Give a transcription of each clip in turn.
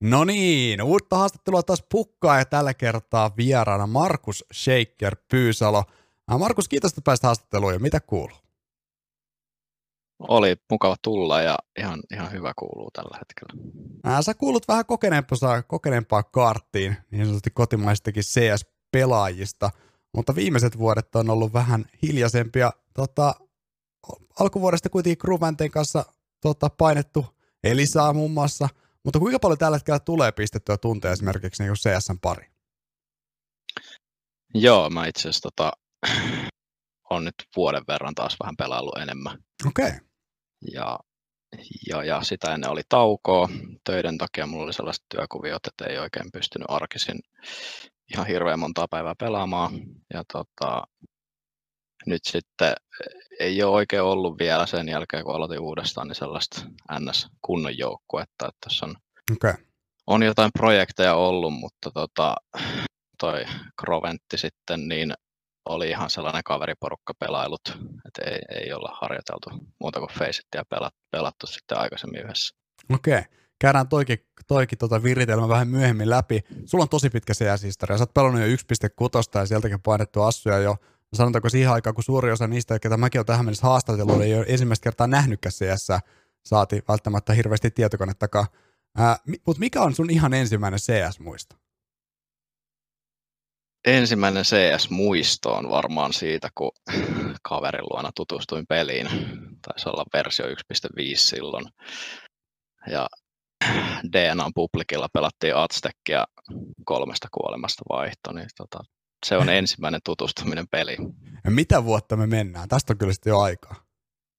No niin, uutta haastattelua taas pukkaa ja tällä kertaa vieraana Markus Shaker Pyysalo. Markus, kiitos, että pääsit haastatteluun ja mitä kuuluu? Oli mukava tulla ja ihan, ihan hyvä kuuluu tällä hetkellä. Ää, sä kuulut vähän kokeneempaa, kokeneempaa kaarttiin, niin sanotusti kotimaistakin CS-pelaajista, mutta viimeiset vuodet on ollut vähän hiljaisempia. Tota, alkuvuodesta kuitenkin Gruvänteen kanssa tota, painettu Elisaa muun muassa – mutta kuinka paljon tällä hetkellä tulee pistettyä tunteja esimerkiksi niin CSN pari? Joo, mä itse asiassa tota, on nyt vuoden verran taas vähän pelaillut enemmän. Okei. Okay. Ja, ja, ja, sitä ennen oli taukoa. Töiden takia mulla oli sellaiset työkuviot, että ei oikein pystynyt arkisin ihan hirveän montaa päivää pelaamaan. Ja tota, nyt sitten ei ole oikein ollut vielä sen jälkeen, kun aloitin uudestaan, niin sellaista NS-kunnon joukkuetta, että tässä on, okay. on jotain projekteja ollut, mutta tota, toi Kroventti sitten, niin oli ihan sellainen kaveriporukka pelailut, että ei, ei olla harjoiteltu muuta kuin Faceittia pelattu, pelattu sitten aikaisemmin yhdessä. Okei. Okay. Käydään toikin, toikin tota viritelmä vähän myöhemmin läpi. Sulla on tosi pitkä CS-historia. Sä oot pelannut jo 1.6 ja sieltäkin painettu assuja jo sanotaanko siihen aikaan, kun suuri osa niistä, ketä mäkin olen tähän mennessä haastatellut, ei ole ensimmäistä kertaa nähnytkään CS, saati välttämättä hirveästi tietokonettakaan. Mutta mikä on sun ihan ensimmäinen CS-muisto? Ensimmäinen CS-muisto on varmaan siitä, kun kaverin luona tutustuin peliin. Taisi olla versio 1.5 silloin. Ja DNA Publikilla pelattiin Aztecia kolmesta kuolemasta vaihto, niin tota, se on ensimmäinen tutustuminen peliin. Ja mitä vuotta me mennään? Tästä on kyllä sitten jo aikaa.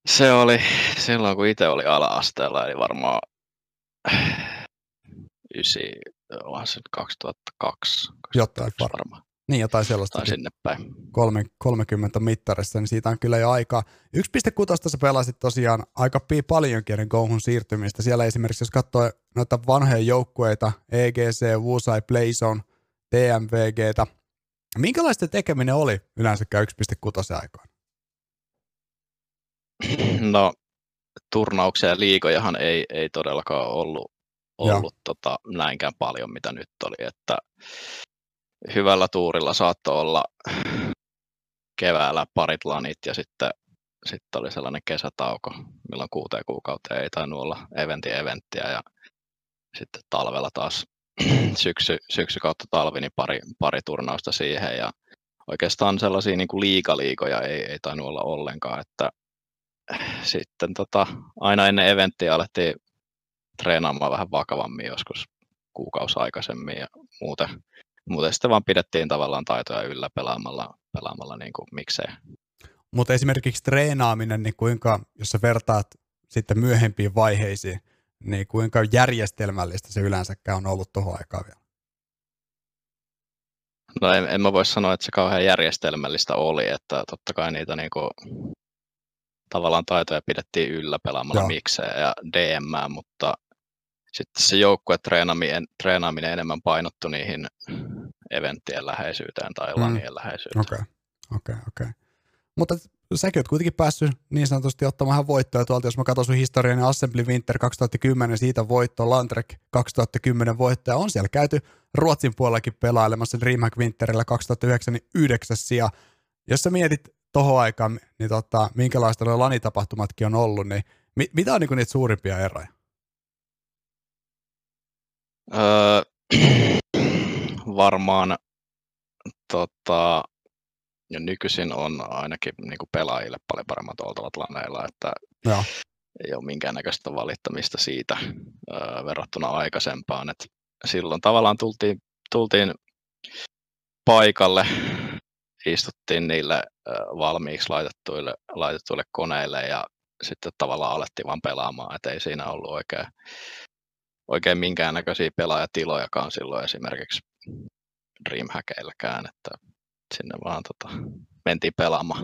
Se oli silloin, kun itse oli ala-asteella, eli varmaan 9, onhan se 2002. Jotain varmaan. Niin, jotain sellaista. Tai sinne päin. 30 mittarissa, niin siitä on kyllä jo aikaa. 1.6 sä pelasit tosiaan aika paljonkin ennen Gohun siirtymistä. Siellä esimerkiksi, jos katsoo noita vanhoja joukkueita, EGC, Wusai, Playzone, TMVGtä, Minkälaista tekeminen oli yleensä 1.6 aikaan? No, turnauksia ja liikojahan ei, ei todellakaan ollut, ollut tota, näinkään paljon, mitä nyt oli. Että hyvällä tuurilla saattoi olla keväällä parit lanit ja sitten, sitten oli sellainen kesätauko, milloin kuuteen kuukauteen ei tainnut olla eventti eventtiä ja sitten talvella taas syksy, syksy kautta talvi, niin pari, pari turnausta siihen ja oikeastaan sellaisia niin kuin liikaliikoja ei, ei tainnut olla ollenkaan, että sitten tota, aina ennen eventtiä alettiin treenaamaan vähän vakavammin joskus kuukausi aikaisemmin ja muuten, muuten sitten vaan pidettiin tavallaan taitoja yllä pelaamalla, pelaamalla niin kuin miksei. Mutta esimerkiksi treenaaminen, niin kuinka, jos sä vertaat sitten myöhempiin vaiheisiin, niin kuinka järjestelmällistä se yleensäkään on ollut tuohon aikaan vielä? No en, en mä voi sanoa, että se kauhean järjestelmällistä oli, että totta kai niitä niinku, tavallaan taitoja pidettiin yllä pelaamalla Joo. mikseen ja DM, mutta sitten se joukkue treenaaminen, treenaaminen enemmän painottu niihin eventtien läheisyyteen tai mm. lanien läheisyyteen. Okei, okay. okei, okay, okei. Okay. Mutta säkin oot kuitenkin päässyt niin sanotusti ottamaan voittoja tuolta, jos mä katson sun historiaa, niin Assembly Winter 2010, siitä voitto, Landrek 2010 voittaja, on siellä käyty Ruotsin puolellakin pelailemassa Dreamhack Winterillä 2009 niin yhdeksäs sija. Jos sä mietit tohon aikaan, niin tota, minkälaista nuo lanitapahtumatkin on ollut, niin mit, mitä on niinku niitä suurimpia eroja? Öö, varmaan tota, ja nykyisin on ainakin niin kuin pelaajille paljon paremmat oltavat laneilla, että ja. ei ole minkäännäköistä valittamista siitä ö, verrattuna aikaisempaan. Et silloin tavallaan tultiin, tultiin paikalle, istuttiin niille ö, valmiiksi laitettuille, laitettuille koneille ja sitten tavallaan alettiin vaan pelaamaan, että ei siinä ollut oikein, oikein minkäännäköisiä pelaajatilojakaan silloin esimerkiksi Dreamhackeilläkään, että sinne vaan tota, mentiin pelaamaan.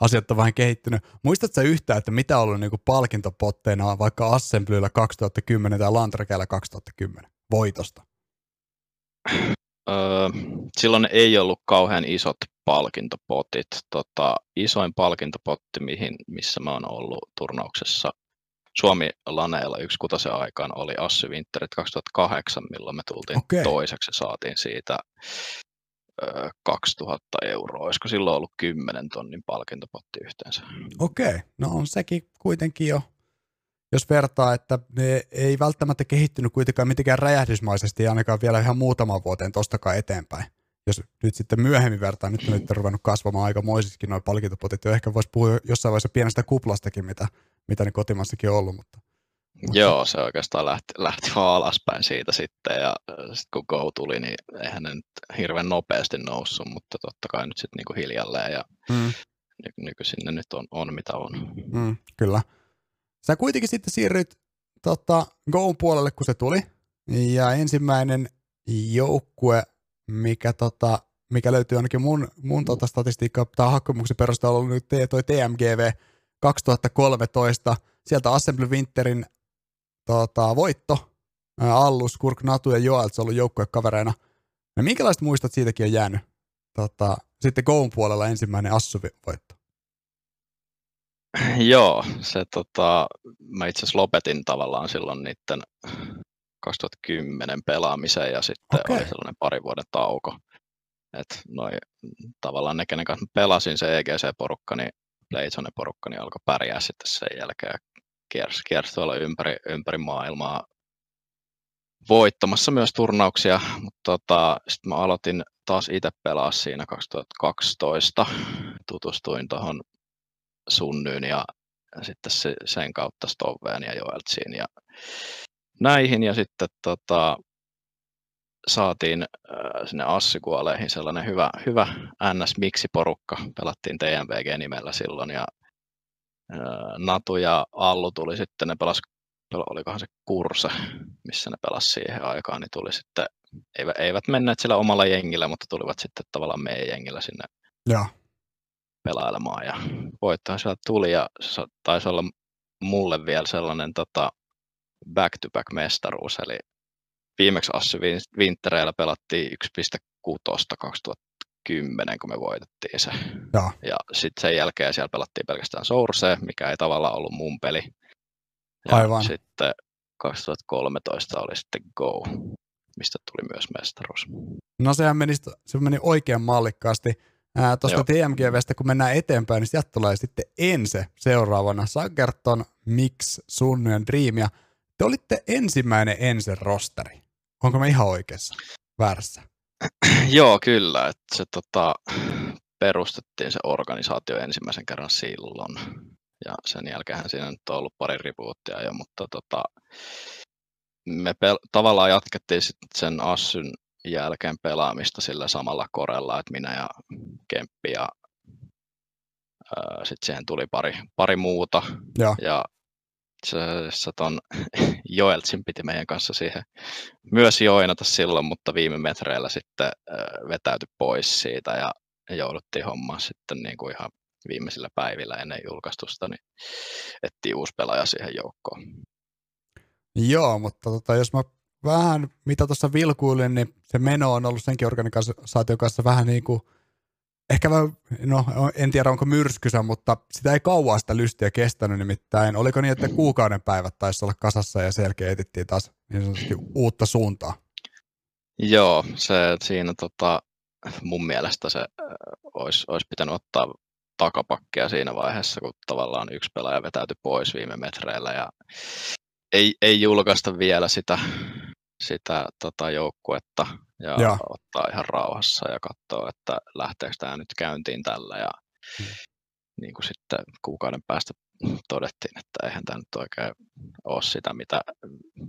Asiat on vähän kehittynyt. Muistatko yhtään, että mitä on ollut niinku palkintopotteina vaikka Assemblyllä 2010 tai Lantrekeillä 2010 voitosta? Öö, silloin ei ollut kauhean isot palkintopotit. Tota, isoin palkintopotti, mihin, missä mä oon ollut turnauksessa, Suomi-laneilla yksi kutosen aikaan oli Assy Winterit 2008, milloin me tultiin okay. toiseksi ja saatiin siitä 2000 euroa. Olisiko silloin ollut 10 tonnin palkintopotti yhteensä? Okei, okay. no on sekin kuitenkin jo, jos vertaa, että ne ei välttämättä kehittynyt kuitenkaan mitenkään räjähdysmaisesti, ainakaan vielä ihan muutaman vuoteen tostakaan eteenpäin. Jos nyt sitten myöhemmin vertaa, nyt on nyt ruvennut kasvamaan aika moisiskin noin palkintopotit, jo ehkä voisi puhua jossain vaiheessa pienestä kuplastakin, mitä, mitä ne kotimassakin on ollut, mutta Joo, se oikeastaan lähti, lähti vaan alaspäin siitä sitten ja sitten kun Go tuli, niin eihän ne nyt hirveän nopeasti noussut, mutta totta kai nyt sitten niin hiljalleen ja mm. ny- nykyisin ne nyt on, on mitä on. Mm, kyllä. Sä kuitenkin sitten siirryit tota, Go puolelle, kun se tuli ja ensimmäinen joukkue, mikä, tota, mikä löytyy ainakin mun, mun tota statistiikka tai hakemuksen perusteella ollut nyt toi TMGV 2013. Sieltä Assembly Winterin tota, voitto, Allus, Kurk, Natu ja Joelts ollut joukkuekavereina. No minkälaiset muistot siitäkin on jäänyt? Tota, sitten Goon puolella ensimmäinen Assu-voitto. Joo, se tota, mä itse asiassa lopetin tavallaan silloin niiden 2010 pelaamisen ja sitten okay. oli sellainen pari vuoden tauko. Et noi, tavallaan ne, kenen kanssa pelasin se EGC-porukka, niin Playzone-porukka, niin alkoi pärjää sitten sen jälkeen kiersi, kiersi tuolla ympäri, ympäri maailmaa voittamassa myös turnauksia, mutta tota, sitten mä aloitin taas itse pelaa siinä 2012. Tutustuin tuohon Sunnyyn ja sitten se, sen kautta Stoveen ja Joeltsiin ja näihin ja sitten tota, saatiin äh, sinne Assikuoleihin sellainen hyvä, hyvä NS-miksi-porukka. Pelattiin TMVG-nimellä silloin ja Natu ja Allu tuli sitten, ne pelas, olikohan se kurse, missä ne pelasi siihen aikaan, niin tuli sitten, eivät, eivät menneet sillä omalla jengillä, mutta tulivat sitten tavallaan meidän jengillä sinne ja. pelailemaan. Ja voittohan sieltä tuli ja se taisi olla mulle vielä sellainen tota, back-to-back mestaruus, eli viimeksi Assi Wintereillä pelattiin 1.6 2000 2010, kun me voitettiin se. Ja, ja sitten sen jälkeen siellä pelattiin pelkästään Source, mikä ei tavallaan ollut mun peli. Ja Aivan. sitten 2013 oli sitten Go, mistä tuli myös mestaruus. No sehän meni, se meni oikein mallikkaasti. Tuosta TMGVstä, kun mennään eteenpäin, niin sieltä tulee sitten Ense seuraavana. Sagerton, Mix, Sunny ja Dream. Ja te olitte ensimmäinen Ense rosteri. Onko me ihan oikeassa? Väärässä? Joo, kyllä. Että se tota, perustettiin se organisaatio ensimmäisen kerran silloin. Ja sen jälkeen siinä nyt on ollut pari rebootia jo, mutta tota, me pel- tavallaan jatkettiin sitten sen Assyn jälkeen pelaamista sillä samalla korella, että minä ja Kemppi ja sitten siihen tuli pari, pari muuta. Ja, ja itse asiassa ton Joeltsin piti meidän kanssa siihen myös joinata silloin, mutta viime metreillä sitten vetäytyi pois siitä ja jouduttiin hommaan sitten niin kuin ihan viimeisillä päivillä ennen julkaistusta, niin ettiin uusi pelaaja siihen joukkoon. Joo, mutta tota, jos mä vähän, mitä tuossa vilkuilin, niin se meno on ollut senkin organisaation kanssa vähän niin kuin ehkä vähän, no en tiedä onko myrskysä, mutta sitä ei kauaa sitä lystiä kestänyt nimittäin. Oliko niin, että kuukauden päivät taisi olla kasassa ja selkeä etittiin taas niin sanotusti uutta suuntaa? Joo, se siinä tota, mun mielestä se olisi, olisi pitänyt ottaa takapakkia siinä vaiheessa, kun tavallaan yksi pelaaja vetäytyi pois viime metreillä ja ei, ei julkaista vielä sitä sitä tota, joukkuetta ja, ja ottaa ihan rauhassa ja katsoa, että lähteekö tämä nyt käyntiin tällä. Ja hmm. niin kuin sitten kuukauden päästä todettiin, että eihän tämä nyt oikein ole sitä, mitä,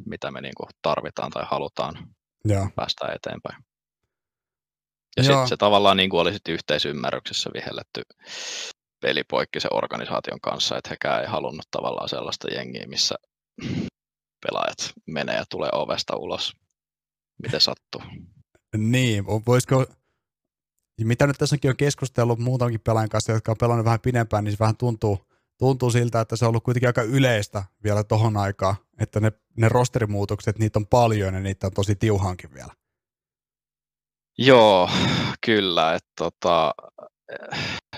mitä me niin kuin tarvitaan tai halutaan ja. päästä eteenpäin. Ja sitten se tavallaan niin kuin oli sitten yhteisymmärryksessä vihelletty pelipoikki sen organisaation kanssa, että hekään ei halunnut tavallaan sellaista jengiä, missä pelaajat menee ja tulee ovesta ulos, miten sattuu. Niin, voisiko, mitä nyt tässäkin on keskustellut muutamankin pelaajan kanssa, jotka on pelannut vähän pidempään, niin se vähän tuntuu, tuntuu siltä, että se on ollut kuitenkin aika yleistä vielä tohon aikaan, että ne, ne rosterimuutokset, niitä on paljon ja niitä on tosi tiuhankin vielä. Joo, kyllä. Että tota,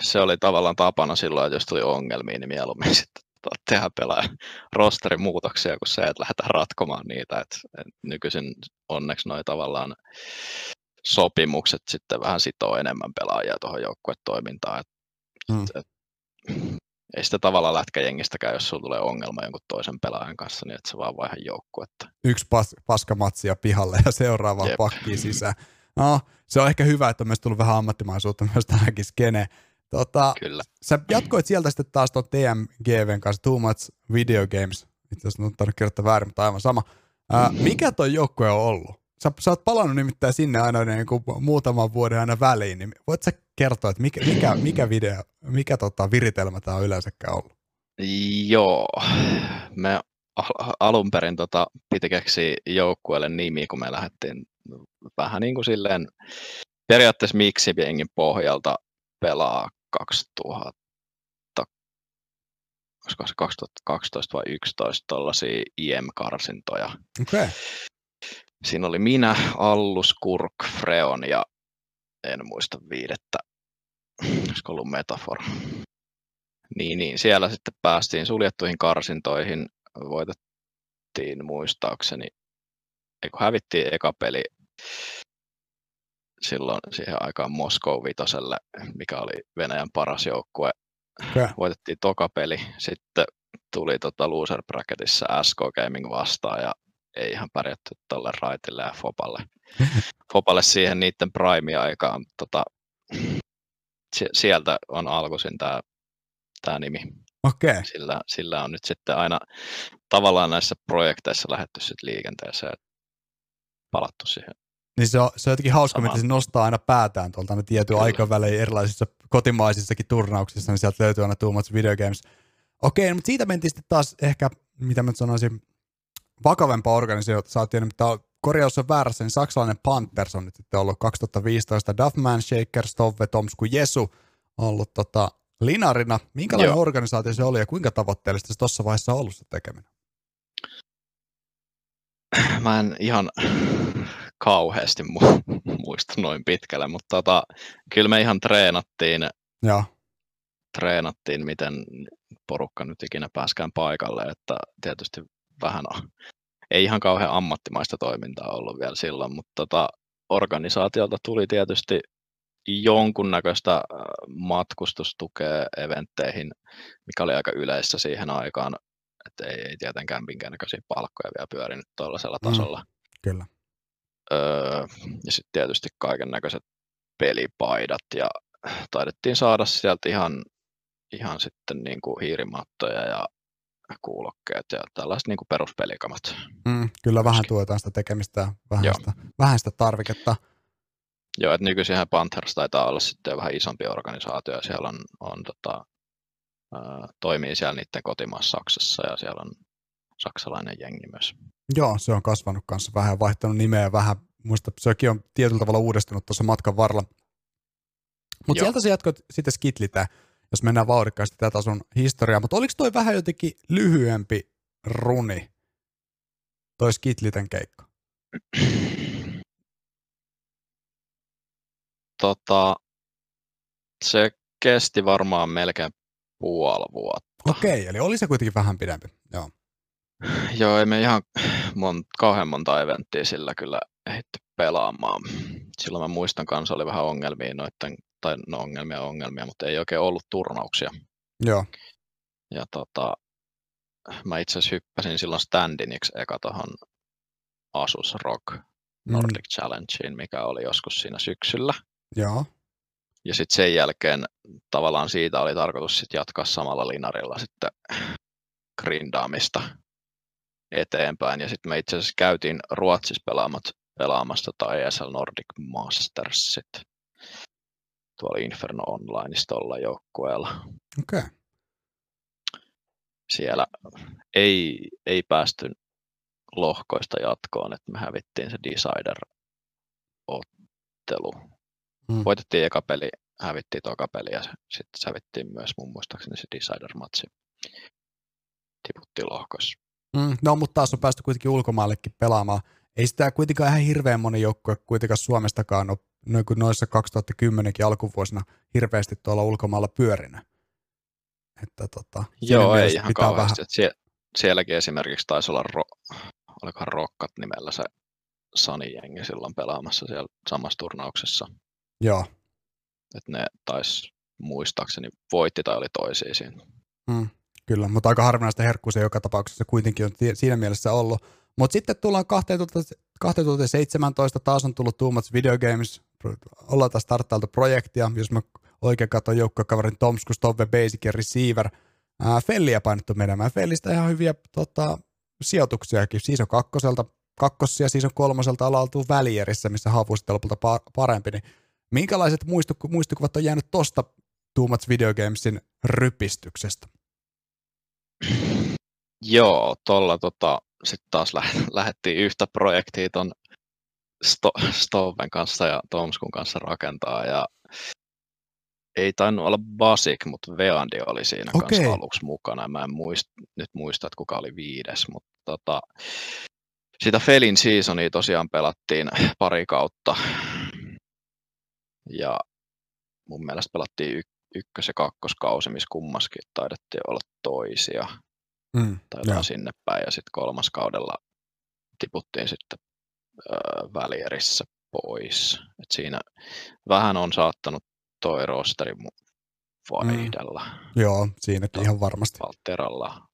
se oli tavallaan tapana silloin, että jos tuli ongelmia, niin mieluummin sitten tehdä pelaajan rosterin muutoksia kuin se, että lähdetään ratkomaan niitä. Et, et nykyisin onneksi noin tavallaan sopimukset sitten vähän sitoo enemmän pelaajia tuohon joukkuetoimintaan. Et, hmm. et, ei sitä tavallaan lätkäjengistäkään, jos sulla tulee ongelma jonkun toisen pelaajan kanssa, niin että se vaan vaihan joukkuetta. Yksi pas, paskamatsia pihalle ja seuraava pakki sisään. No, se on ehkä hyvä, että on myös tullut vähän ammattimaisuutta myös tähänkin skene. Tota, Kyllä. Sä jatkoit sieltä sitten taas tuon TMGVn kanssa, Too Much Video Games. Itse asiassa on tarvitse kirjoittaa väärin, mutta aivan sama. Ää, mikä toi joukkue on ollut? Sä, sä oot palannut nimittäin sinne aina niin kuin muutaman vuoden aina väliin, niin voit sä kertoa, että mikä, mikä, mikä video, mikä tota viritelmä tämä on yleensäkään ollut? Joo, me alun perin tota, piti keksiä joukkueelle nimi, kun me lähdettiin vähän niin kuin silleen periaatteessa miksi pohjalta pelaa 2000, olisiko se 2012 vai 2011 tuollaisia IM-karsintoja. Okay. Siinä oli minä, Allus, Kurk, Freon ja en muista viidettä, olisiko ollut metafor. Niin, niin, siellä sitten päästiin suljettuihin karsintoihin, voitettiin muistaakseni, eikö hävittiin eka peli silloin siihen aikaan Moskov vitoselle, mikä oli Venäjän paras joukkue. Okay. Voitettiin toka peli, sitten tuli tota loser bracketissa SK Gaming vastaan ja ei ihan pärjätty tuolle Raitille ja Fopalle. Fopalle siihen niiden prime-aikaan. Tota, sieltä on alkuisin tämä tää nimi. Okay. Sillä, sillä on nyt sitten aina tavallaan näissä projekteissa lähetty sitten liikenteeseen, palattu siihen niin se on, se on jotenkin hauska, miten se nostaa aina päätään tuolta aina tietyn aikavälein erilaisissa kotimaisissakin turnauksissa, niin sieltä löytyy aina Too Much Video Games. Okei, mutta siitä mentiin sitten taas ehkä, mitä mä sanoisin, vakavempaa organisaatio, nimittäin korjaus on väärässä, niin saksalainen Panthers on nyt sitten ollut 2015, Duffman, Shaker, Stove, Tomsku, Jesu on ollut tota, linarina. Minkälainen Joo. organisaatio se oli ja kuinka tavoitteellista se tuossa vaiheessa on ollut se tekeminen? Mä en ihan kauheasti mu- muista noin pitkälle, mutta tota, kyllä me ihan treenattiin, ja. treenattiin, miten porukka nyt ikinä pääskään paikalle, että tietysti vähän on, ei ihan kauhean ammattimaista toimintaa ollut vielä silloin, mutta tota, organisaatiolta tuli tietysti jonkunnäköistä äh, matkustustukea eventteihin, mikä oli aika yleistä siihen aikaan, että ei, ei tietenkään minkäännäköisiä palkkoja vielä pyörinyt tuollaisella mm, tasolla. Mm, kyllä. Öö, ja sitten tietysti kaiken näköiset pelipaidat ja taidettiin saada sieltä ihan, ihan sitten niin kuin hiirimattoja ja kuulokkeet ja tällaiset niin kuin peruspelikamat. Mm, kyllä vähän tuetaan sitä tekemistä ja vähän, sitä, vähän sitä tarviketta. Joo, että nykyisinhän Panthers taitaa olla sitten vähän isompi organisaatio ja siellä on, on tota, ää, toimii siellä niiden kotimaassa Saksassa ja siellä on saksalainen jengi myös. Joo, se on kasvanut kanssa vähän, vaihtanut nimeä vähän. Muista sekin on tietyllä tavalla uudistunut tuossa matkan varrella. Mutta sieltä sä jatkoit sitten skitlitä, jos mennään vauhdikkaasti tätä sun historiaa. Mutta oliko toi vähän jotenkin lyhyempi runi, toi skitliten keikka? Tota, se kesti varmaan melkein puoli vuotta. Okei, eli oli se kuitenkin vähän pidempi. Joo. Joo, ei me ihan mon, kauhean monta eventtiä sillä kyllä ehitty pelaamaan. Silloin mä muistan kanssa oli vähän ongelmia noiden, tai no ongelmia ongelmia, mutta ei oikein ollut turnauksia. Joo. Ja tota, mä itse asiassa hyppäsin silloin standiniksi eka tuohon Asus Rock Nordic mm. Challengeen, mikä oli joskus siinä syksyllä. Joo. Ja sitten sen jälkeen tavallaan siitä oli tarkoitus sit jatkaa samalla linarilla sitten grindaamista eteenpäin. Ja sitten me itse asiassa käytiin Ruotsissa pelaamat, pelaamassa tai ESL Nordic Mastersit tuolla Inferno Onlineissa tuolla joukkueella. Okei. Okay. Siellä ei, ei päästy lohkoista jatkoon, että me hävittiin se Decider-ottelu. Hmm. Voitettiin eka peli, hävittiin toka peli ja sitten hävittiin myös mun muistaakseni se Decider-matsi. Tiputtiin lohkoissa. Mm, no, mutta taas on päästy kuitenkin ulkomaallekin pelaamaan. Ei sitä kuitenkaan ihan hirveän moni joukkue kuitenkaan Suomestakaan ole noin kuin noissa 2010 alkuvuosina hirveästi tuolla ulkomailla pyörinyt. Että tota, Joo, ei ihan kauheasti. Vähän... Sie- sielläkin esimerkiksi taisi olla, ro- olikohan Rokkat nimellä se Sani-jengi silloin pelaamassa siellä samassa turnauksessa. Joo. Että ne taisi muistaakseni voitti tai oli toisia siinä. Mm, kyllä, mutta aika harvinaista herkkuusia joka tapauksessa kuitenkin on siinä mielessä ollut. Mutta sitten tullaan 2017, taas on tullut Too Much Video Games, ollaan taas starttailtu projektia, jos mä oikein katson joukkokaverin Tomsku, Stove, Basic ja Receiver. Ää, Felliä painettu menemään. Fellistä ihan hyviä tota, sijoituksiakin. Season kakkoselta, kakkosia ja season kolmoselta ollaan välierissä, missä havu sitten lopulta parempi. Niin minkälaiset muistukuvat on jäänyt tosta Too Much Video Gamesin rypistyksestä? Joo, tuolla tota, sitten taas lä- lähdettiin yhtä projektia ton Sto- Stoven kanssa ja Tomskun kanssa rakentaa ja ei tainnut olla Basic, mutta Veandi oli siinä okay. kanssa aluksi mukana. Mä en muist, nyt muista, että kuka oli viides, mutta tota, sitä Felin seasonia tosiaan pelattiin pari kautta. Ja mun mielestä pelattiin y- ykkös- ja kakkoskausi, missä kummaskin taidettiin olla toisia. Mm, tai jotain sinne päin. Ja sitten kolmas kaudella tiputtiin sitten ö, välierissä pois. Et siinä vähän on saattanut toi rosteri vaihdella. Mm. Joo, siinäkin ihan varmasti. Valtteralla.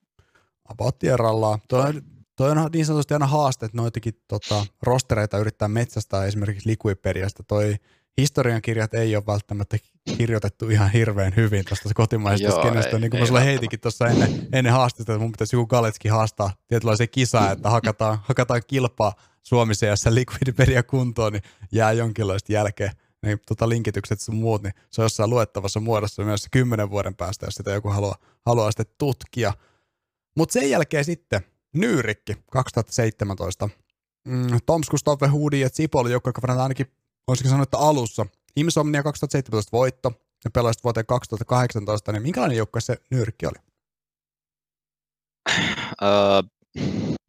Valtteralla. Toi, toi on niin sanotusti aina haaste, että noitakin tota, rostereita yrittää metsästää esimerkiksi Liquipediasta. Toi historiankirjat ei ole välttämättä kirjoitettu ihan hirveän hyvin tuosta kotimaisesta skenestä. Niin kuin mä sulle heitikin tuossa ennen, ennen haastetta, että mun pitäisi joku Galetski haastaa tietynlaisen kisa, että hakataan, hakataan kilpaa Suomi CS Liquipedia kuntoon, niin jää jonkinlaista jälkeen niin tota linkitykset sun muut, niin se on jossain luettavassa muodossa myös kymmenen vuoden päästä, jos sitä joku haluaa, haluaa sitten tutkia. Mutta sen jälkeen sitten Nyyrikki 2017. Mm, Toms Gustave Hudi ja Zipoli, joka ainakin voisiko sanoa, että alussa. Insomnia 2017 voitto ja pelasit vuoteen 2018, niin minkälainen joukkue se Nyyrikki oli? Öö,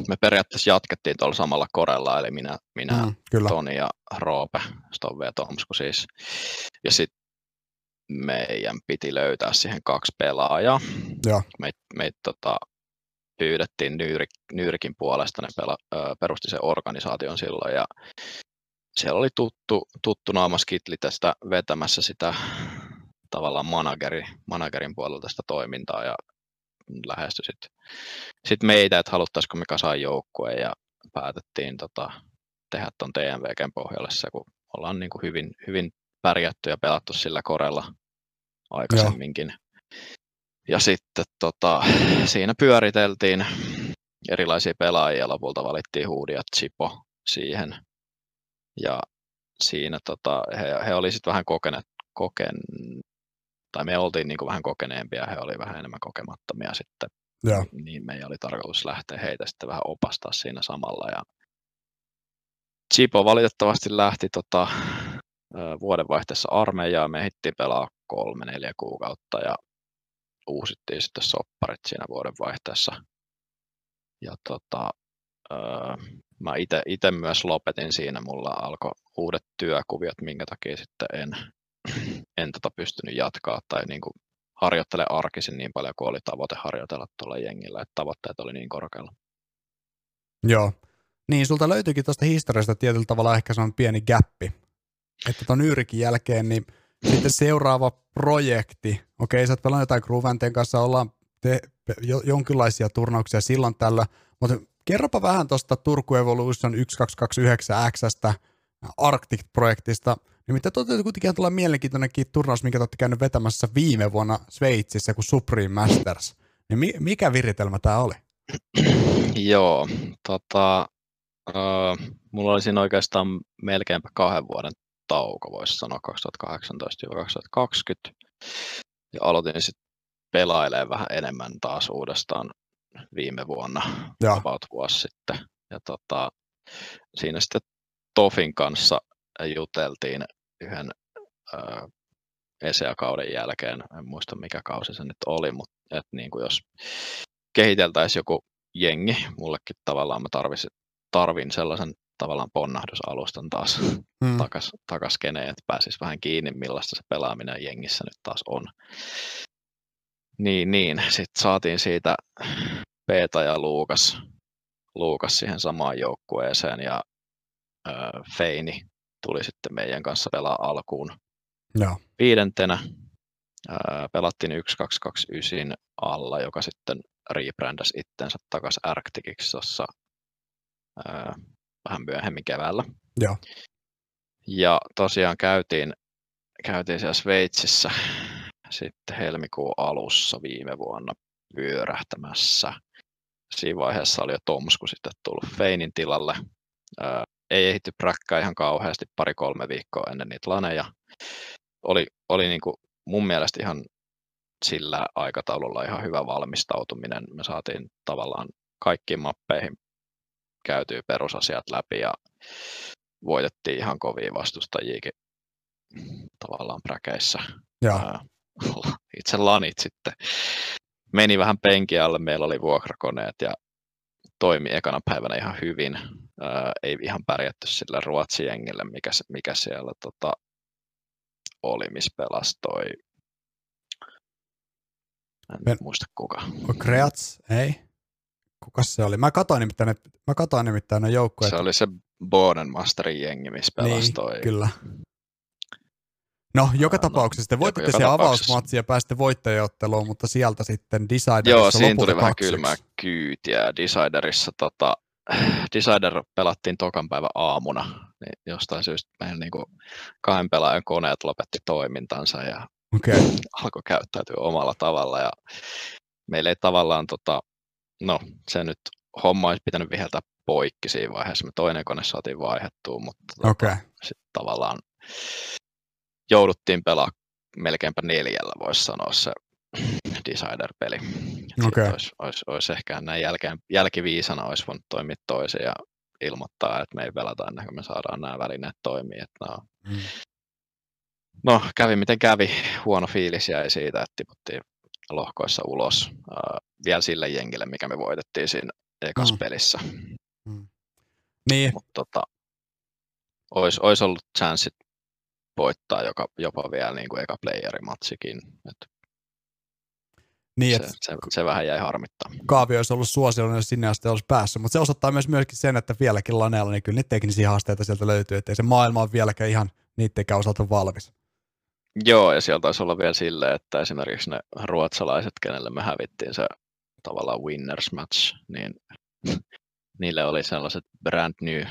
me periaatteessa jatkettiin tuolla samalla korella, eli minä, minä mm, kyllä. Toni ja Roope, Stove ja Tomsku siis. Ja sitten meidän piti löytää siihen kaksi pelaajaa. Meitä meit, tota, pyydettiin Nyyrik, Nyyrikin puolesta, ne pela, ö, perusti sen organisaation silloin ja siellä oli tuttu, tuttu naama Skitli tästä vetämässä sitä tavallaan manageri, managerin puolelta sitä toimintaa ja lähestyi sitten sit meitä, että haluttaisiko me kasaan joukkueen ja päätettiin tota, tehdä tuon TMVGn pohjalle se, kun ollaan niin kuin hyvin, hyvin pärjätty ja pelattu sillä korella aikaisemminkin. Joo. Ja sitten tota, siinä pyöriteltiin erilaisia pelaajia, lopulta valittiin Huudi ja Chipo siihen. Ja siinä tota, he, he oli sitten vähän kokeneet, koken, tai me oltiin niin kuin vähän kokeneempia, he oli vähän enemmän kokemattomia sitten. Ja. Niin meidän oli tarkoitus lähteä heitä sitten vähän opastaa siinä samalla. Ja Chipo valitettavasti lähti tota, vuodenvaihteessa armeijaan, me hittiin pelaa kolme, neljä kuukautta ja uusittiin sitten sopparit siinä vuodenvaihteessa. Ja tota, mä itse myös lopetin siinä, mulla alkoi uudet työkuviot, minkä takia sitten en, en tota pystynyt jatkaa tai niin kuin harjoittele arkisin niin paljon kuin oli tavoite harjoitella tuolla jengillä, että tavoitteet oli niin korkealla. Joo. Niin, sulta löytyykin tuosta historiasta tietyllä tavalla ehkä on pieni gappi. Että tuon Yyrikin jälkeen, niin sitten seuraava projekti, okei, sä oot pelannut jotain Groovanteen kanssa, ollaan te, jo, jonkinlaisia turnauksia silloin tällä, mutta kerropa vähän tuosta Turku Evolution 1229X, Arctic-projektista, Nimittäin toteutuu kuitenkin tuolla mielenkiintoinenkin turnaus, minkä te olette käynyt vetämässä viime vuonna Sveitsissä kuin Supreme Masters. Niin mi- mikä viritelmä tämä oli? Joo, tota, uh, mulla oli siinä oikeastaan melkeinpä kahden vuoden tauko, voisi sanoa 2018-2020. Ja aloitin sitten pelailemaan vähän enemmän taas uudestaan viime vuonna, about vuosi sitten. Ja tota, siinä sitten Tofin kanssa juteltiin yhden ESEA-kauden jälkeen, en muista mikä kausi se nyt oli, mutta et niin kuin jos kehiteltäisiin joku jengi, mullekin tavallaan mä tarvisin, tarvin sellaisen tavallaan ponnahdusalustan taas hmm. takas, takas keneen, että pääsis vähän kiinni, millaista se pelaaminen jengissä nyt taas on. Niin, niin. Sitten saatiin siitä Peeta ja Luukas, Luukas siihen samaan joukkueeseen ja ö, Feini tuli sitten meidän kanssa pelaa alkuun Joo. viidentenä. Ö, pelattiin 1229 alla, joka sitten rebrändäsi itsensä takaisin Arcticiksi tuossa vähän myöhemmin keväällä. Joo. Ja tosiaan käytiin, käytiin siellä Sveitsissä sitten helmikuun alussa viime vuonna pyörähtämässä. Siinä vaiheessa oli jo Tomsku sitten tullut Feinin tilalle. Ää, ei ehitty präkkää ihan kauheasti pari-kolme viikkoa ennen niitä laneja. Oli, oli niin kuin mun mielestä ihan sillä aikataululla ihan hyvä valmistautuminen. Me saatiin tavallaan kaikkiin mappeihin käytyy perusasiat läpi ja voitettiin ihan kovia vastustajiakin tavallaan präkeissä. Joo. Itse lanit sitten meni vähän penki alle, meillä oli vuokrakoneet ja toimi ekana päivänä ihan hyvin. Ää, ei ihan pärjätty sillä Ruotsin jengille, mikä, mikä siellä tota, oli, missä pelastoi. En Men, muista kuka. Kreats, ei? Kuka se oli? Mä katoin nimittäin, mä katoin nimittäin ne joukkueet. Se oli se Bodenmasterin jengi, missä pelastoi. Niin, kyllä. No, joka no, tapauksessa te voititte siellä avausmatsia ja pääsitte voittajaotteluun, mutta sieltä sitten Deciderissa Joo, siinä tuli vähän kylmää kyytiä. Deciderissa tota, Decider pelattiin tokan päivän aamuna, niin jostain syystä meidän niin kuin kahden pelaajan koneet lopetti toimintansa ja okay. alkoi käyttäytyä omalla tavalla. Ja meillä ei tavallaan, tota, no se nyt homma olisi pitänyt viheltää poikki siinä vaiheessa. Me toinen kone saatiin vaihettua, mutta tota, okay. sitten tavallaan jouduttiin pelaa melkeinpä neljällä, voisi sanoa se Decider-peli. Okay. Olisi, olisi, olisi, ehkä näin jälkeen, jälkiviisana olisi voinut toimia toisin ja ilmoittaa, että me ei pelata ennen kuin me saadaan nämä välineet toimia. Että no, mm. no, kävi miten kävi. Huono fiilis jäi siitä, että tiputtiin lohkoissa ulos uh, vielä sille jengille, mikä me voitettiin siinä ekassa mm. pelissä. Mm. Niin. Mutta tota, olisi, olisi ollut chanssit voittaa joka, jopa vielä niin kuin eka playerimatsikin. Et niin, se, se, se, vähän jäi harmittaa. Kaavi olisi ollut suosiollinen, jos sinne asti olisi päässyt, mutta se osoittaa myös myöskin sen, että vieläkin laneella niin kyllä niitä teknisiä haasteita sieltä löytyy, että ei se maailma ole vieläkään ihan niittenkään osalta valmis. Joo, ja sieltä taisi olla vielä silleen, että esimerkiksi ne ruotsalaiset, kenelle me hävittiin se tavallaan winners match, niin niille oli sellaiset brand new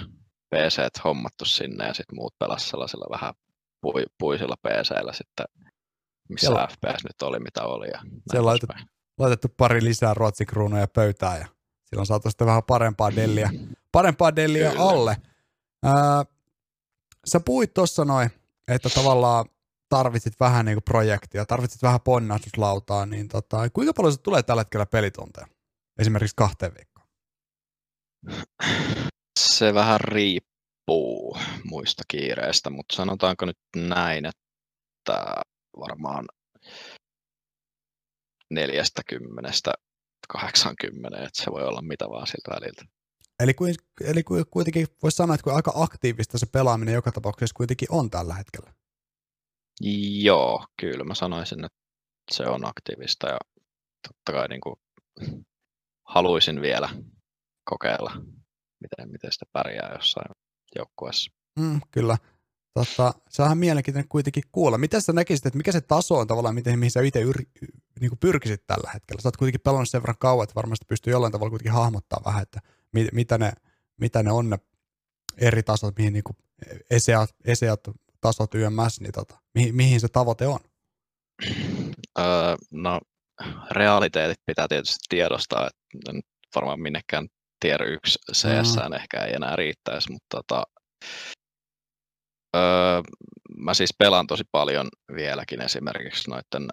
PC hommattu sinne ja sitten muut pelasivat sellaisilla vähän pui, puisilla PC-llä sitten, missä Siellä... FPS nyt oli, mitä oli. Ja Se on laitettu, laitettu pari lisää ruotsikruunoja pöytään ja silloin saatu sitten vähän parempaa delliä, parempaa delliä alle. Ää, sä puhuit tuossa noin, että tavallaan tarvitsit vähän niin kuin projektia, tarvitsit vähän ponnahduslautaa, niin tota, kuinka paljon se tulee tällä hetkellä pelitunteja? Esimerkiksi kahteen viikkoon. Se vähän riippuu riippuu muista kiireistä, mutta sanotaanko nyt näin, että varmaan 40 80, että se voi olla mitä vaan siltä väliltä. Eli, eli kuitenkin voisi sanoa, että aika aktiivista se pelaaminen joka tapauksessa kuitenkin on tällä hetkellä. Joo, kyllä mä sanoisin, että se on aktiivista ja totta kai niin kuin haluaisin vielä kokeilla, miten, miten sitä pärjää jossain joukkueessa. Mm, kyllä. Tota, se on ihan mielenkiintoinen kuitenkin kuulla. Miten sä näkisit, että mikä se taso on tavallaan, miten, mihin sä itse yr- niin kuin pyrkisit tällä hetkellä? Sä oot kuitenkin pelannut sen verran kauan, että varmasti pystyy jollain tavalla kuitenkin hahmottaa vähän, että mit, mitä, ne, mitä ne on ne eri tasot, mihin niin kuin eseat, eseat tasot YMS, niin tota, mihin, mihin se tavoite on? Öö, no, realiteetit pitää tietysti tiedostaa, että nyt varmaan minnekään tier 1 CS mm. ehkä ei enää riittäisi, mutta tota, öö, mä siis pelaan tosi paljon vieläkin esimerkiksi noiden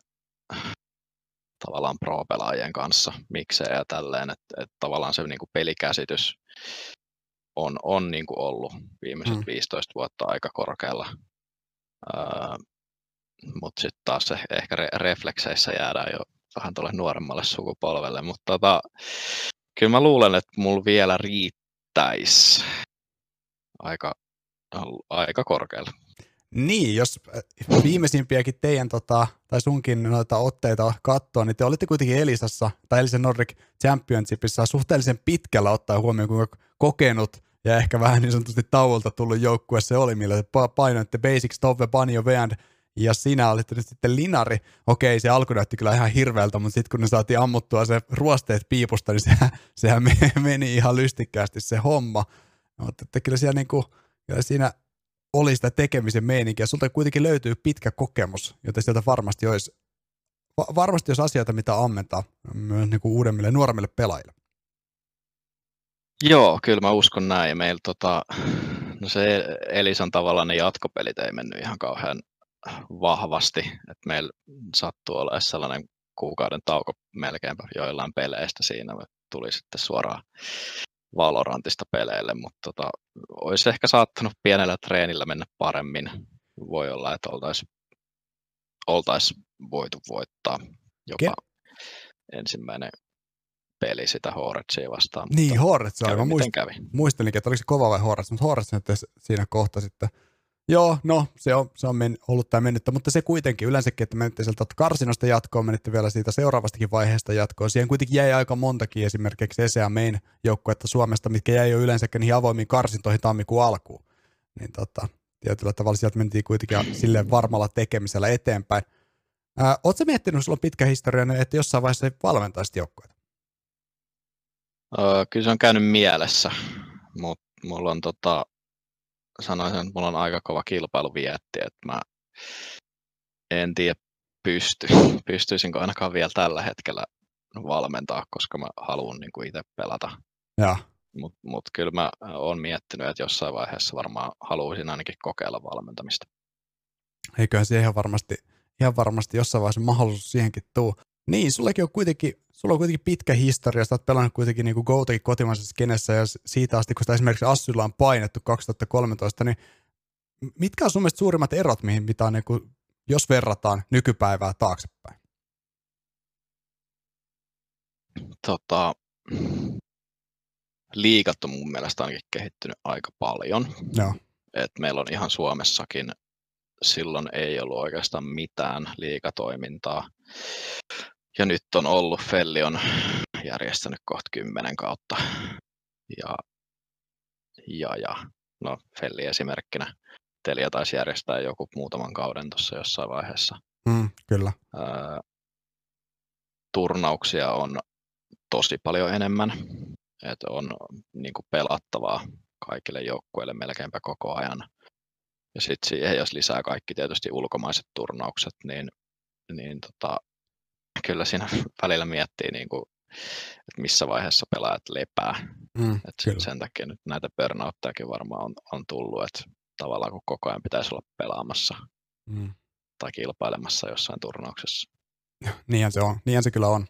tavallaan pro-pelaajien kanssa miksejä ja tälleen, että et tavallaan se niinku pelikäsitys on, on niinku ollut viimeiset mm. 15 vuotta aika korkealla. Öö, mutta sitten taas se, ehkä re- reflekseissä jäädään jo vähän tuolle nuoremmalle sukupolvelle, mutta tota, kyllä mä luulen, että mulla vielä riittäisi aika, aika korkealla. Niin, jos äh, viimeisimpiäkin teidän tota, tai sunkin noita otteita katsoo, niin te olitte kuitenkin Elisassa tai Elisen Nordic Championshipissa suhteellisen pitkällä ottaa huomioon, kuinka kokenut ja ehkä vähän niin sanotusti tauolta tullut joukkue se oli, millä te painoitte Basics, Tove, Banjo, Veand ja sinä olitte nyt sitten Linari. Okei, se alku näytti kyllä ihan hirveältä, mutta sitten kun ne saatiin ammuttua se ruosteet piipusta, niin sehän, sehän meni ihan lystikkäästi se homma. Mutta että kyllä siellä, kuin, kyllä siinä oli sitä tekemisen meininkiä. Sulta kuitenkin löytyy pitkä kokemus, joten sieltä varmasti olisi, varmasti olisi asioita, mitä ammentaa myös kuin uudemmille, nuoremmille pelaajille. Joo, kyllä mä uskon näin. Meillä tota, no se Elisan tavallaan ne jatkopelit ei mennyt ihan kauhean vahvasti, että meillä sattuu olla sellainen kuukauden tauko melkeinpä joillain peleistä siinä, tuli sitten suoraan Valorantista peleille, mutta tota, olisi ehkä saattanut pienellä treenillä mennä paremmin. Voi olla, että oltaisiin oltais voitu voittaa jopa Ke- ensimmäinen peli sitä Horretsia vastaan. Niin, Horrets. Mä muist, kävi. muistelin, että oliko se kova vai Horrets, mutta Horrets nyt siinä kohta sitten. Joo, no se on, se on men, ollut tämä mennyttä, mutta se kuitenkin yleensäkin, että menitte sieltä karsinosta jatkoon, menitte vielä siitä seuraavastakin vaiheesta jatkoon. Siihen kuitenkin jäi aika montakin esimerkiksi ESEA Main joukkuetta Suomesta, mitkä jäi jo yleensäkin niihin avoimiin karsintoihin tammikuun alkuun. Niin tota, tietyllä tavalla sieltä mentiin kuitenkin sille varmalla tekemisellä eteenpäin. Oletko miettinyt, sulla on pitkä historia, että jossain vaiheessa valmentaisit joukkueita? Öö, kyllä se on käynyt mielessä, mutta mulla on tota, sanoisin, että mulla on aika kova kilpailu vietti, että mä en tiedä pysty, pystyisinkö ainakaan vielä tällä hetkellä valmentaa, koska mä haluan niin kuin itse pelata. Mutta mut kyllä mä oon miettinyt, että jossain vaiheessa varmaan haluaisin ainakin kokeilla valmentamista. Eiköhän se ihan varmasti, ihan varmasti jossain vaiheessa mahdollisuus siihenkin tuu. Niin, sullekin on kuitenkin, sulla on kuitenkin pitkä historia, sä oot pelannut kuitenkin niin Goutakin kotimaisessa kenessä ja siitä asti, kun sitä esimerkiksi Assylla on painettu 2013, niin mitkä on sun mielestä suurimmat erot, mihin mitä on, niin kuin, jos verrataan nykypäivää taaksepäin? Tota, liikat on mun mielestä ainakin kehittynyt aika paljon. Joo. Et meillä on ihan Suomessakin silloin ei ollut oikeastaan mitään liikatoimintaa. Ja nyt on ollut, Felli on järjestänyt kohta kymmenen kautta. Ja, ja, ja no Felli esimerkkinä. Telia taisi järjestää joku muutaman kauden tuossa jossain vaiheessa. Mm, kyllä. Ää, turnauksia on tosi paljon enemmän. Et on niin kuin pelattavaa kaikille joukkueille melkeinpä koko ajan. Ja sitten siihen, jos lisää kaikki tietysti ulkomaiset turnaukset, niin, niin tota, kyllä siinä välillä miettii, niin kuin, että missä vaiheessa pelaajat lepää. Mm, Et sen takia nyt näitä burnouttejakin varmaan on, on tullut, että tavallaan kun koko ajan pitäisi olla pelaamassa mm. tai kilpailemassa jossain turnauksessa. Niinhän se on, niinhän se kyllä on.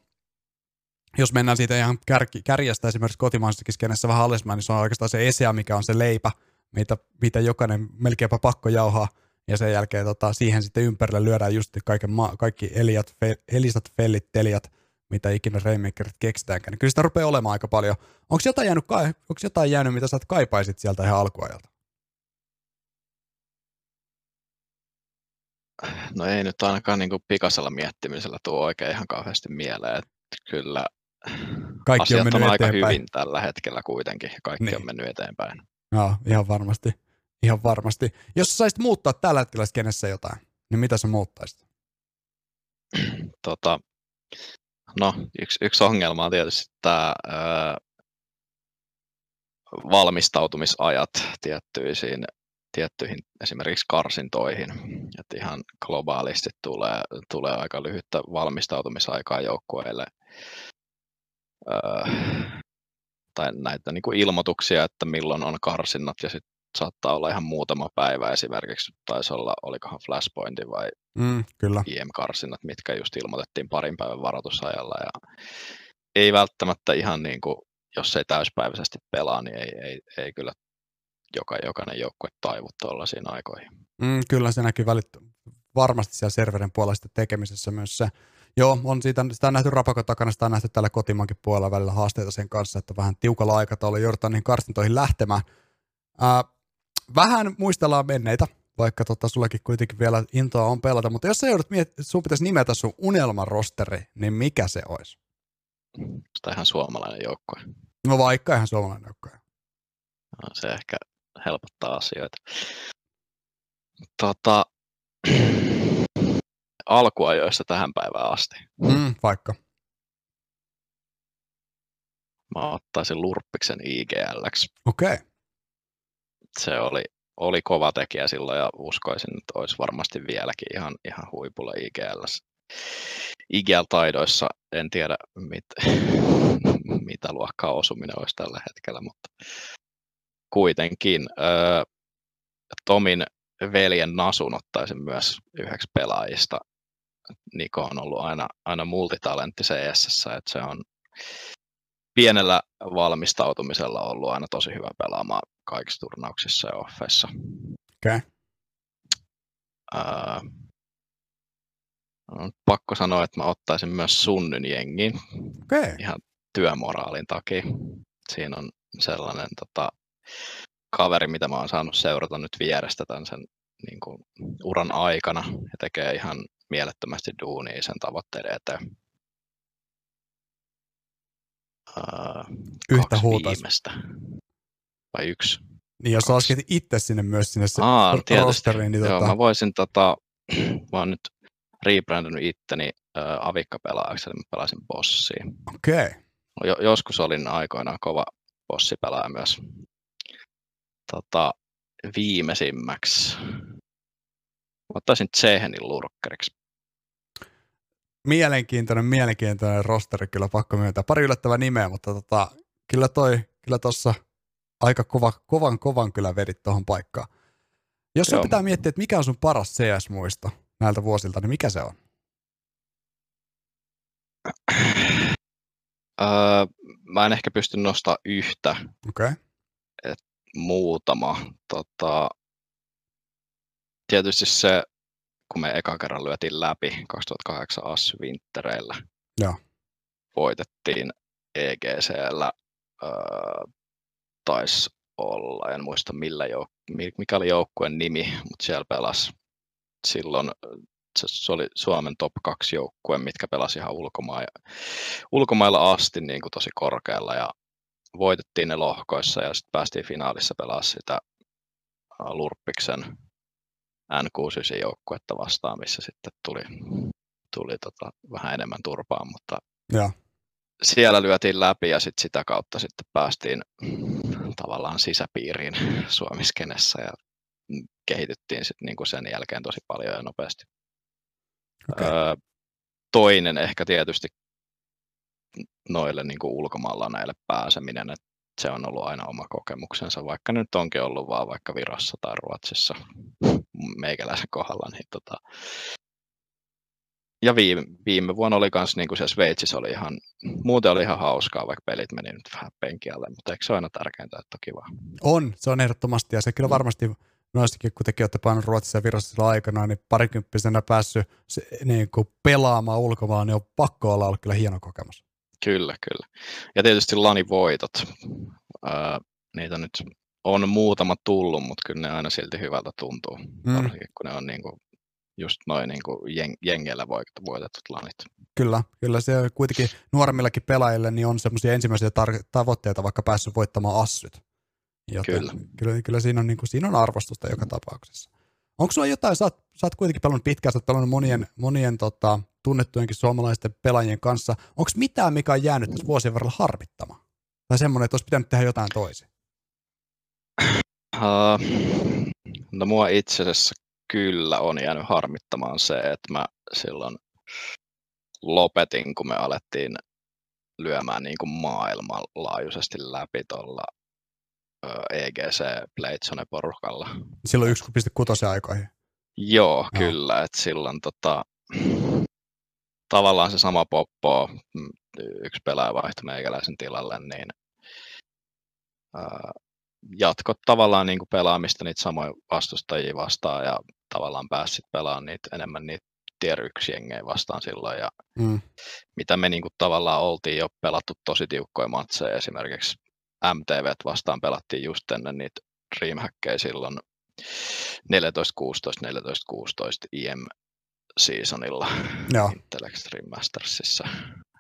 Jos mennään siitä ihan kär, kärjestä esimerkiksi kotimaisessakin skenessä vähän alaspäin, niin se on oikeastaan se ESEA, mikä on se leipä, mitä, mitä jokainen melkeinpä pakko jauhaa, ja sen jälkeen tota, siihen sitten ympärille lyödään just kaiken ma- kaikki Eliat, fe, Elisat, Fellit, Teliat, mitä ikinä Rainmakerit keksitäänkään. Niin kyllä sitä rupeaa olemaan aika paljon. Onko jotain jäänyt, onko jotain jäänyt mitä sä kaipaisit sieltä ihan alkuajalta? No ei nyt ainakaan niin kuin pikaisella miettimisellä tuo oikein ihan kauheasti mieleen. Että kyllä Kaikki asiat on, on aika hyvin tällä hetkellä kuitenkin. Kaikki niin. on mennyt eteenpäin. Joo, ihan varmasti. Ihan varmasti. Jos sä saisit muuttaa tällä hetkellä skenessä jotain, niin mitä sä muuttaisit? Tota, no, yksi, yksi ongelma on tietysti tämä ää, valmistautumisajat tiettyisiin, tiettyihin esimerkiksi karsintoihin. Että ihan globaalisti tulee, tulee aika lyhyttä valmistautumisaikaa joukkueille. Öö, tai näitä niin kuin ilmoituksia, että milloin on karsinnat ja sitten saattaa olla ihan muutama päivä esimerkiksi, taisi olla, olikohan Flashpointi vai mm, kyllä. IM-karsinnat, mitkä just ilmoitettiin parin päivän varoitusajalla ja ei välttämättä ihan niin kuin, jos ei täyspäiväisesti pelaa, niin ei, ei, ei kyllä joka, jokainen joukkue taivu tuollaisiin aikoihin. Mm, kyllä se näkyy välit, varmasti siellä serverin puolesta tekemisessä myös se, Joo, on siitä, sitä on nähty rapakon takana, sitä on nähty tällä kotimaankin puolella välillä haasteita sen kanssa, että vähän tiukalla aikataululla joudutaan niihin karstintoihin lähtemään. Ää, vähän muistellaan menneitä, vaikka tota, sullakin kuitenkin vielä intoa on pelata, mutta jos sä joudut miettimään, sun pitäisi nimetä sun unelmarosteri, niin mikä se olisi? Sitä ihan suomalainen joukkue. No vaikka ihan suomalainen joukkue. No, se ehkä helpottaa asioita. Tota, alkuajoista tähän päivään asti. Mm, vaikka. Mä ottaisin Lurppiksen IGLX. Okei. Okay. Se oli, oli kova tekijä silloin ja uskoisin, että olisi varmasti vieläkin ihan, ihan huipulla IGLS. IGL-taidoissa en tiedä, mit, mitä luokkaa osuminen olisi tällä hetkellä, mutta kuitenkin. Öö, Tomin veljen Nasun ottaisin myös yhdeksi pelaajista. Niko on ollut aina, aina multitalentti CS, että se on pienellä valmistautumisella ollut aina tosi hyvä pelaamaan kaikissa turnauksissa ja offeissa. Okay. Öö, on pakko sanoa, että mä ottaisin myös Sunnyn jengin okay. ihan työmoraalin takia. Siinä on sellainen tota, kaveri, mitä mä oon saanut seurata nyt vierestä tämän sen niin kuin, uran aikana ja tekee ihan mielettömästi duunia sen tavoitteiden eteen. Yhtä huutais. viimeistä. Vai yksi? Niin jos lasket itse sinne myös sinne Aa, rosteriin, niin Joo, tota... mä voisin tota, mä oon nyt rebrandannut itteni äh, avikkapelaajaksi, eli mä pelasin bossia. Okei. Okay. Jo, joskus olin aikoinaan kova bossipelaaja myös. Tota, viimeisimmäksi mä ottaisin Tsehenin lurkkeriksi. Mielenkiintoinen, mielenkiintoinen rosteri, kyllä pakko myöntää. Pari yllättävää nimeä, mutta tota, kyllä toi, kyllä tossa aika kova, kovan kovan kyllä vedit tuohon paikkaan. Jos sun pitää miettiä, että mikä on sun paras CS-muisto näiltä vuosilta, niin mikä se on? Öö, mä en ehkä pysty nostaa yhtä. Okay. Et muutama. Tota, tietysti se, kun me eka kerran lyötiin läpi 2008 Assy Wintereillä. Joo. Voitettiin EGCllä. Öö, taisi olla, en muista millä jouk- mikä oli joukkueen nimi, mutta siellä pelasi silloin se oli Suomen top 2 joukkue, mitkä pelasi ihan ulkomailla, ulkomailla asti niin kuin tosi korkealla ja voitettiin ne lohkoissa ja sitten päästiin finaalissa pelaamaan sitä Lurppiksen N69 joukkuetta vastaan, missä sitten tuli, tuli tota, vähän enemmän turpaan, mutta ja. siellä lyötiin läpi ja sit sitä kautta sitten päästiin tavallaan sisäpiiriin Suomiskenessä ja kehityttiin sit niinku sen jälkeen tosi paljon ja nopeasti. Okay. Öö, toinen ehkä tietysti noille niin kuin ulkomailla näille pääseminen, että se on ollut aina oma kokemuksensa, vaikka nyt onkin ollut vaan vaikka Virossa tai Ruotsissa meikäläisen kohdalla. Niin tota. Ja viime, viime vuonna oli myös niin kuin se Sveitsissä oli ihan, muuten oli ihan hauskaa, vaikka pelit meni nyt vähän penkialle, mutta eikö se ole aina tärkeintä, että on kiva? On, se on ehdottomasti ja se kyllä varmasti noissakin, kun tekin olette painut Ruotsissa ja Virossa aikana, niin parikymppisenä päässyt se, niin kuin pelaamaan ulkomaan, niin on pakko olla ollut kyllä hieno kokemus. Kyllä, kyllä. Ja tietysti Lani-voitot. Öö, niitä nyt on muutama tullut, mutta kyllä ne aina silti hyvältä tuntuu. Mm. Varsinkin kun ne on niin kuin just noin niin kuin jeng- jengeillä voitetut lanit. Kyllä, kyllä se kuitenkin nuoremmillakin pelaajille niin on semmoisia ensimmäisiä tar- tavoitteita, vaikka päässyt voittamaan assyt. Joten kyllä. Kyllä, kyllä siinä, on, niin kuin, siinä on arvostusta joka tapauksessa. Onko sulla jotain, sä oot, sä oot kuitenkin pelannut pitkään, sä oot pelannut monien, monien tota, tunnettujenkin suomalaisten pelaajien kanssa. Onko mitään, mikä on jäänyt tässä vuosien varrella harmittamaan? Tai semmoinen, että olisi pitänyt tehdä jotain toisin? Uh, no mua itse asiassa kyllä on jäänyt harmittamaan se, että mä silloin lopetin, kun me alettiin lyömään niin kuin maailmanlaajuisesti läpi tuolla EGC Playzone porukalla. Silloin 1.6 aikoihin. Joo, no. kyllä. Että silloin tota, tavallaan se sama poppo, mm, yksi pelaaja vaihtoi meikäläisen tilalle, niin jatkot tavallaan niin kuin pelaamista niitä samoja vastustajia vastaan ja tavallaan pääsit pelaamaan niitä enemmän niitä tier 1 jengejä vastaan silloin. Ja mm. mitä me niin kuin tavallaan oltiin jo pelattu tosi tiukkoja matseja esimerkiksi MTV vastaan pelattiin just ennen niitä Dreamhackeja silloin 14, 16, 14, 16 IM seasonilla Joo. Intel Extreme Mastersissa.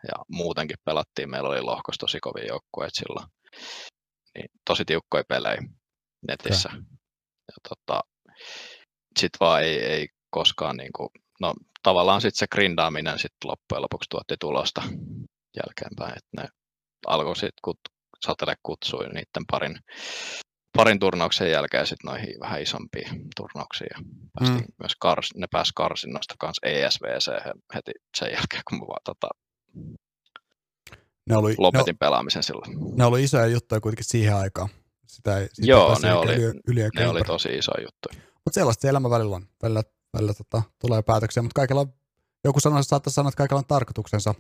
Ja muutenkin pelattiin, meillä oli lohkos tosi kovia joukkueita silloin. Niin, tosi tiukkoja pelejä netissä. Okay. Ja tota, sit vaan ei, ei koskaan niinku, no tavallaan sitten se grindaaminen sit loppujen lopuksi tuotti tulosta jälkeenpäin, että ne alkoi sitten kut, satele kutsui niiden parin, parin turnauksen jälkeen sitten noihin vähän isompiin turnauksiin. Ja päästiin mm. myös kars, ne pääsi karsinnosta kanssa ESVC heti sen jälkeen, kun mä vaan tota, ne oli, lopetin ne, pelaamisen silloin. Ne oli isoja juttuja kuitenkin siihen aikaan. Sitä ei, sitä Joo, ne, oli, yli, yli ne oli tosi isoja juttuja. Mutta sellaista elämä välillä on. Välillä, välillä tota, tulee päätöksiä, mutta kaikilla on, joku sanoi, saattaa sanoa, että kaikilla on tarkoituksensa.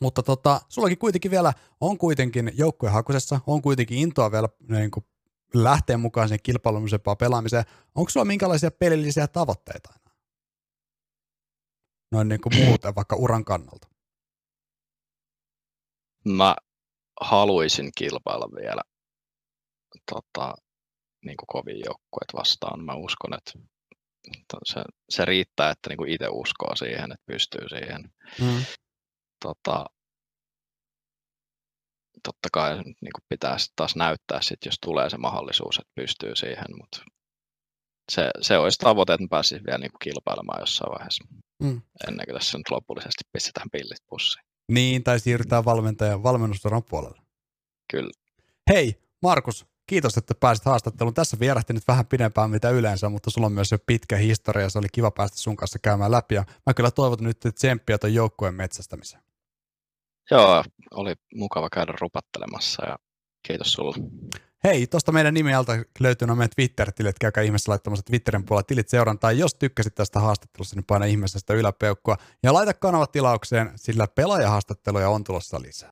Mutta tota, sullakin kuitenkin vielä on kuitenkin joukkuehakusessa, on kuitenkin intoa vielä niin kuin lähteä mukaan sen kilpailullisempaan pelaamiseen. Onko sulla minkälaisia pelillisiä tavoitteita enää? Noin niin kuin muuten, vaikka uran kannalta. Mä haluaisin kilpailla vielä tota, niin kuin kovin joukkueet vastaan. Mä uskon, että se, se riittää, että niin kuin itse uskoo siihen, että pystyy siihen. Mm. Tota, totta kai niin kuin pitää taas näyttää, sit, jos tulee se mahdollisuus, että pystyy siihen, mutta se, se olisi tavoite, että pääsisi vielä niin kuin kilpailemaan jossain vaiheessa, mm. ennen kuin tässä nyt lopullisesti pistetään pillit pussiin. Niin, tai siirrytään valmentajan valmennustoran puolelle. Kyllä. Hei, Markus, kiitos, että pääsit haastatteluun. Tässä vierähti nyt vähän pidempään mitä yleensä, mutta sulla on myös jo pitkä historia. Se oli kiva päästä sun kanssa käymään läpi. Ja mä kyllä toivotan nyt tsemppiä ton joukkueen metsästämiseen. Joo, oli mukava käydä rupattelemassa ja kiitos sulle. Hei, tuosta meidän nimi alta löytyy meidän Twitter-tilit, käykää ihmeessä laittamassa Twitterin puolella tilit seurantaa. Jos tykkäsit tästä haastattelusta, niin paina ihmeessä sitä yläpeukkua ja laita kanava tilaukseen, sillä pelaajahaastatteluja on tulossa lisää.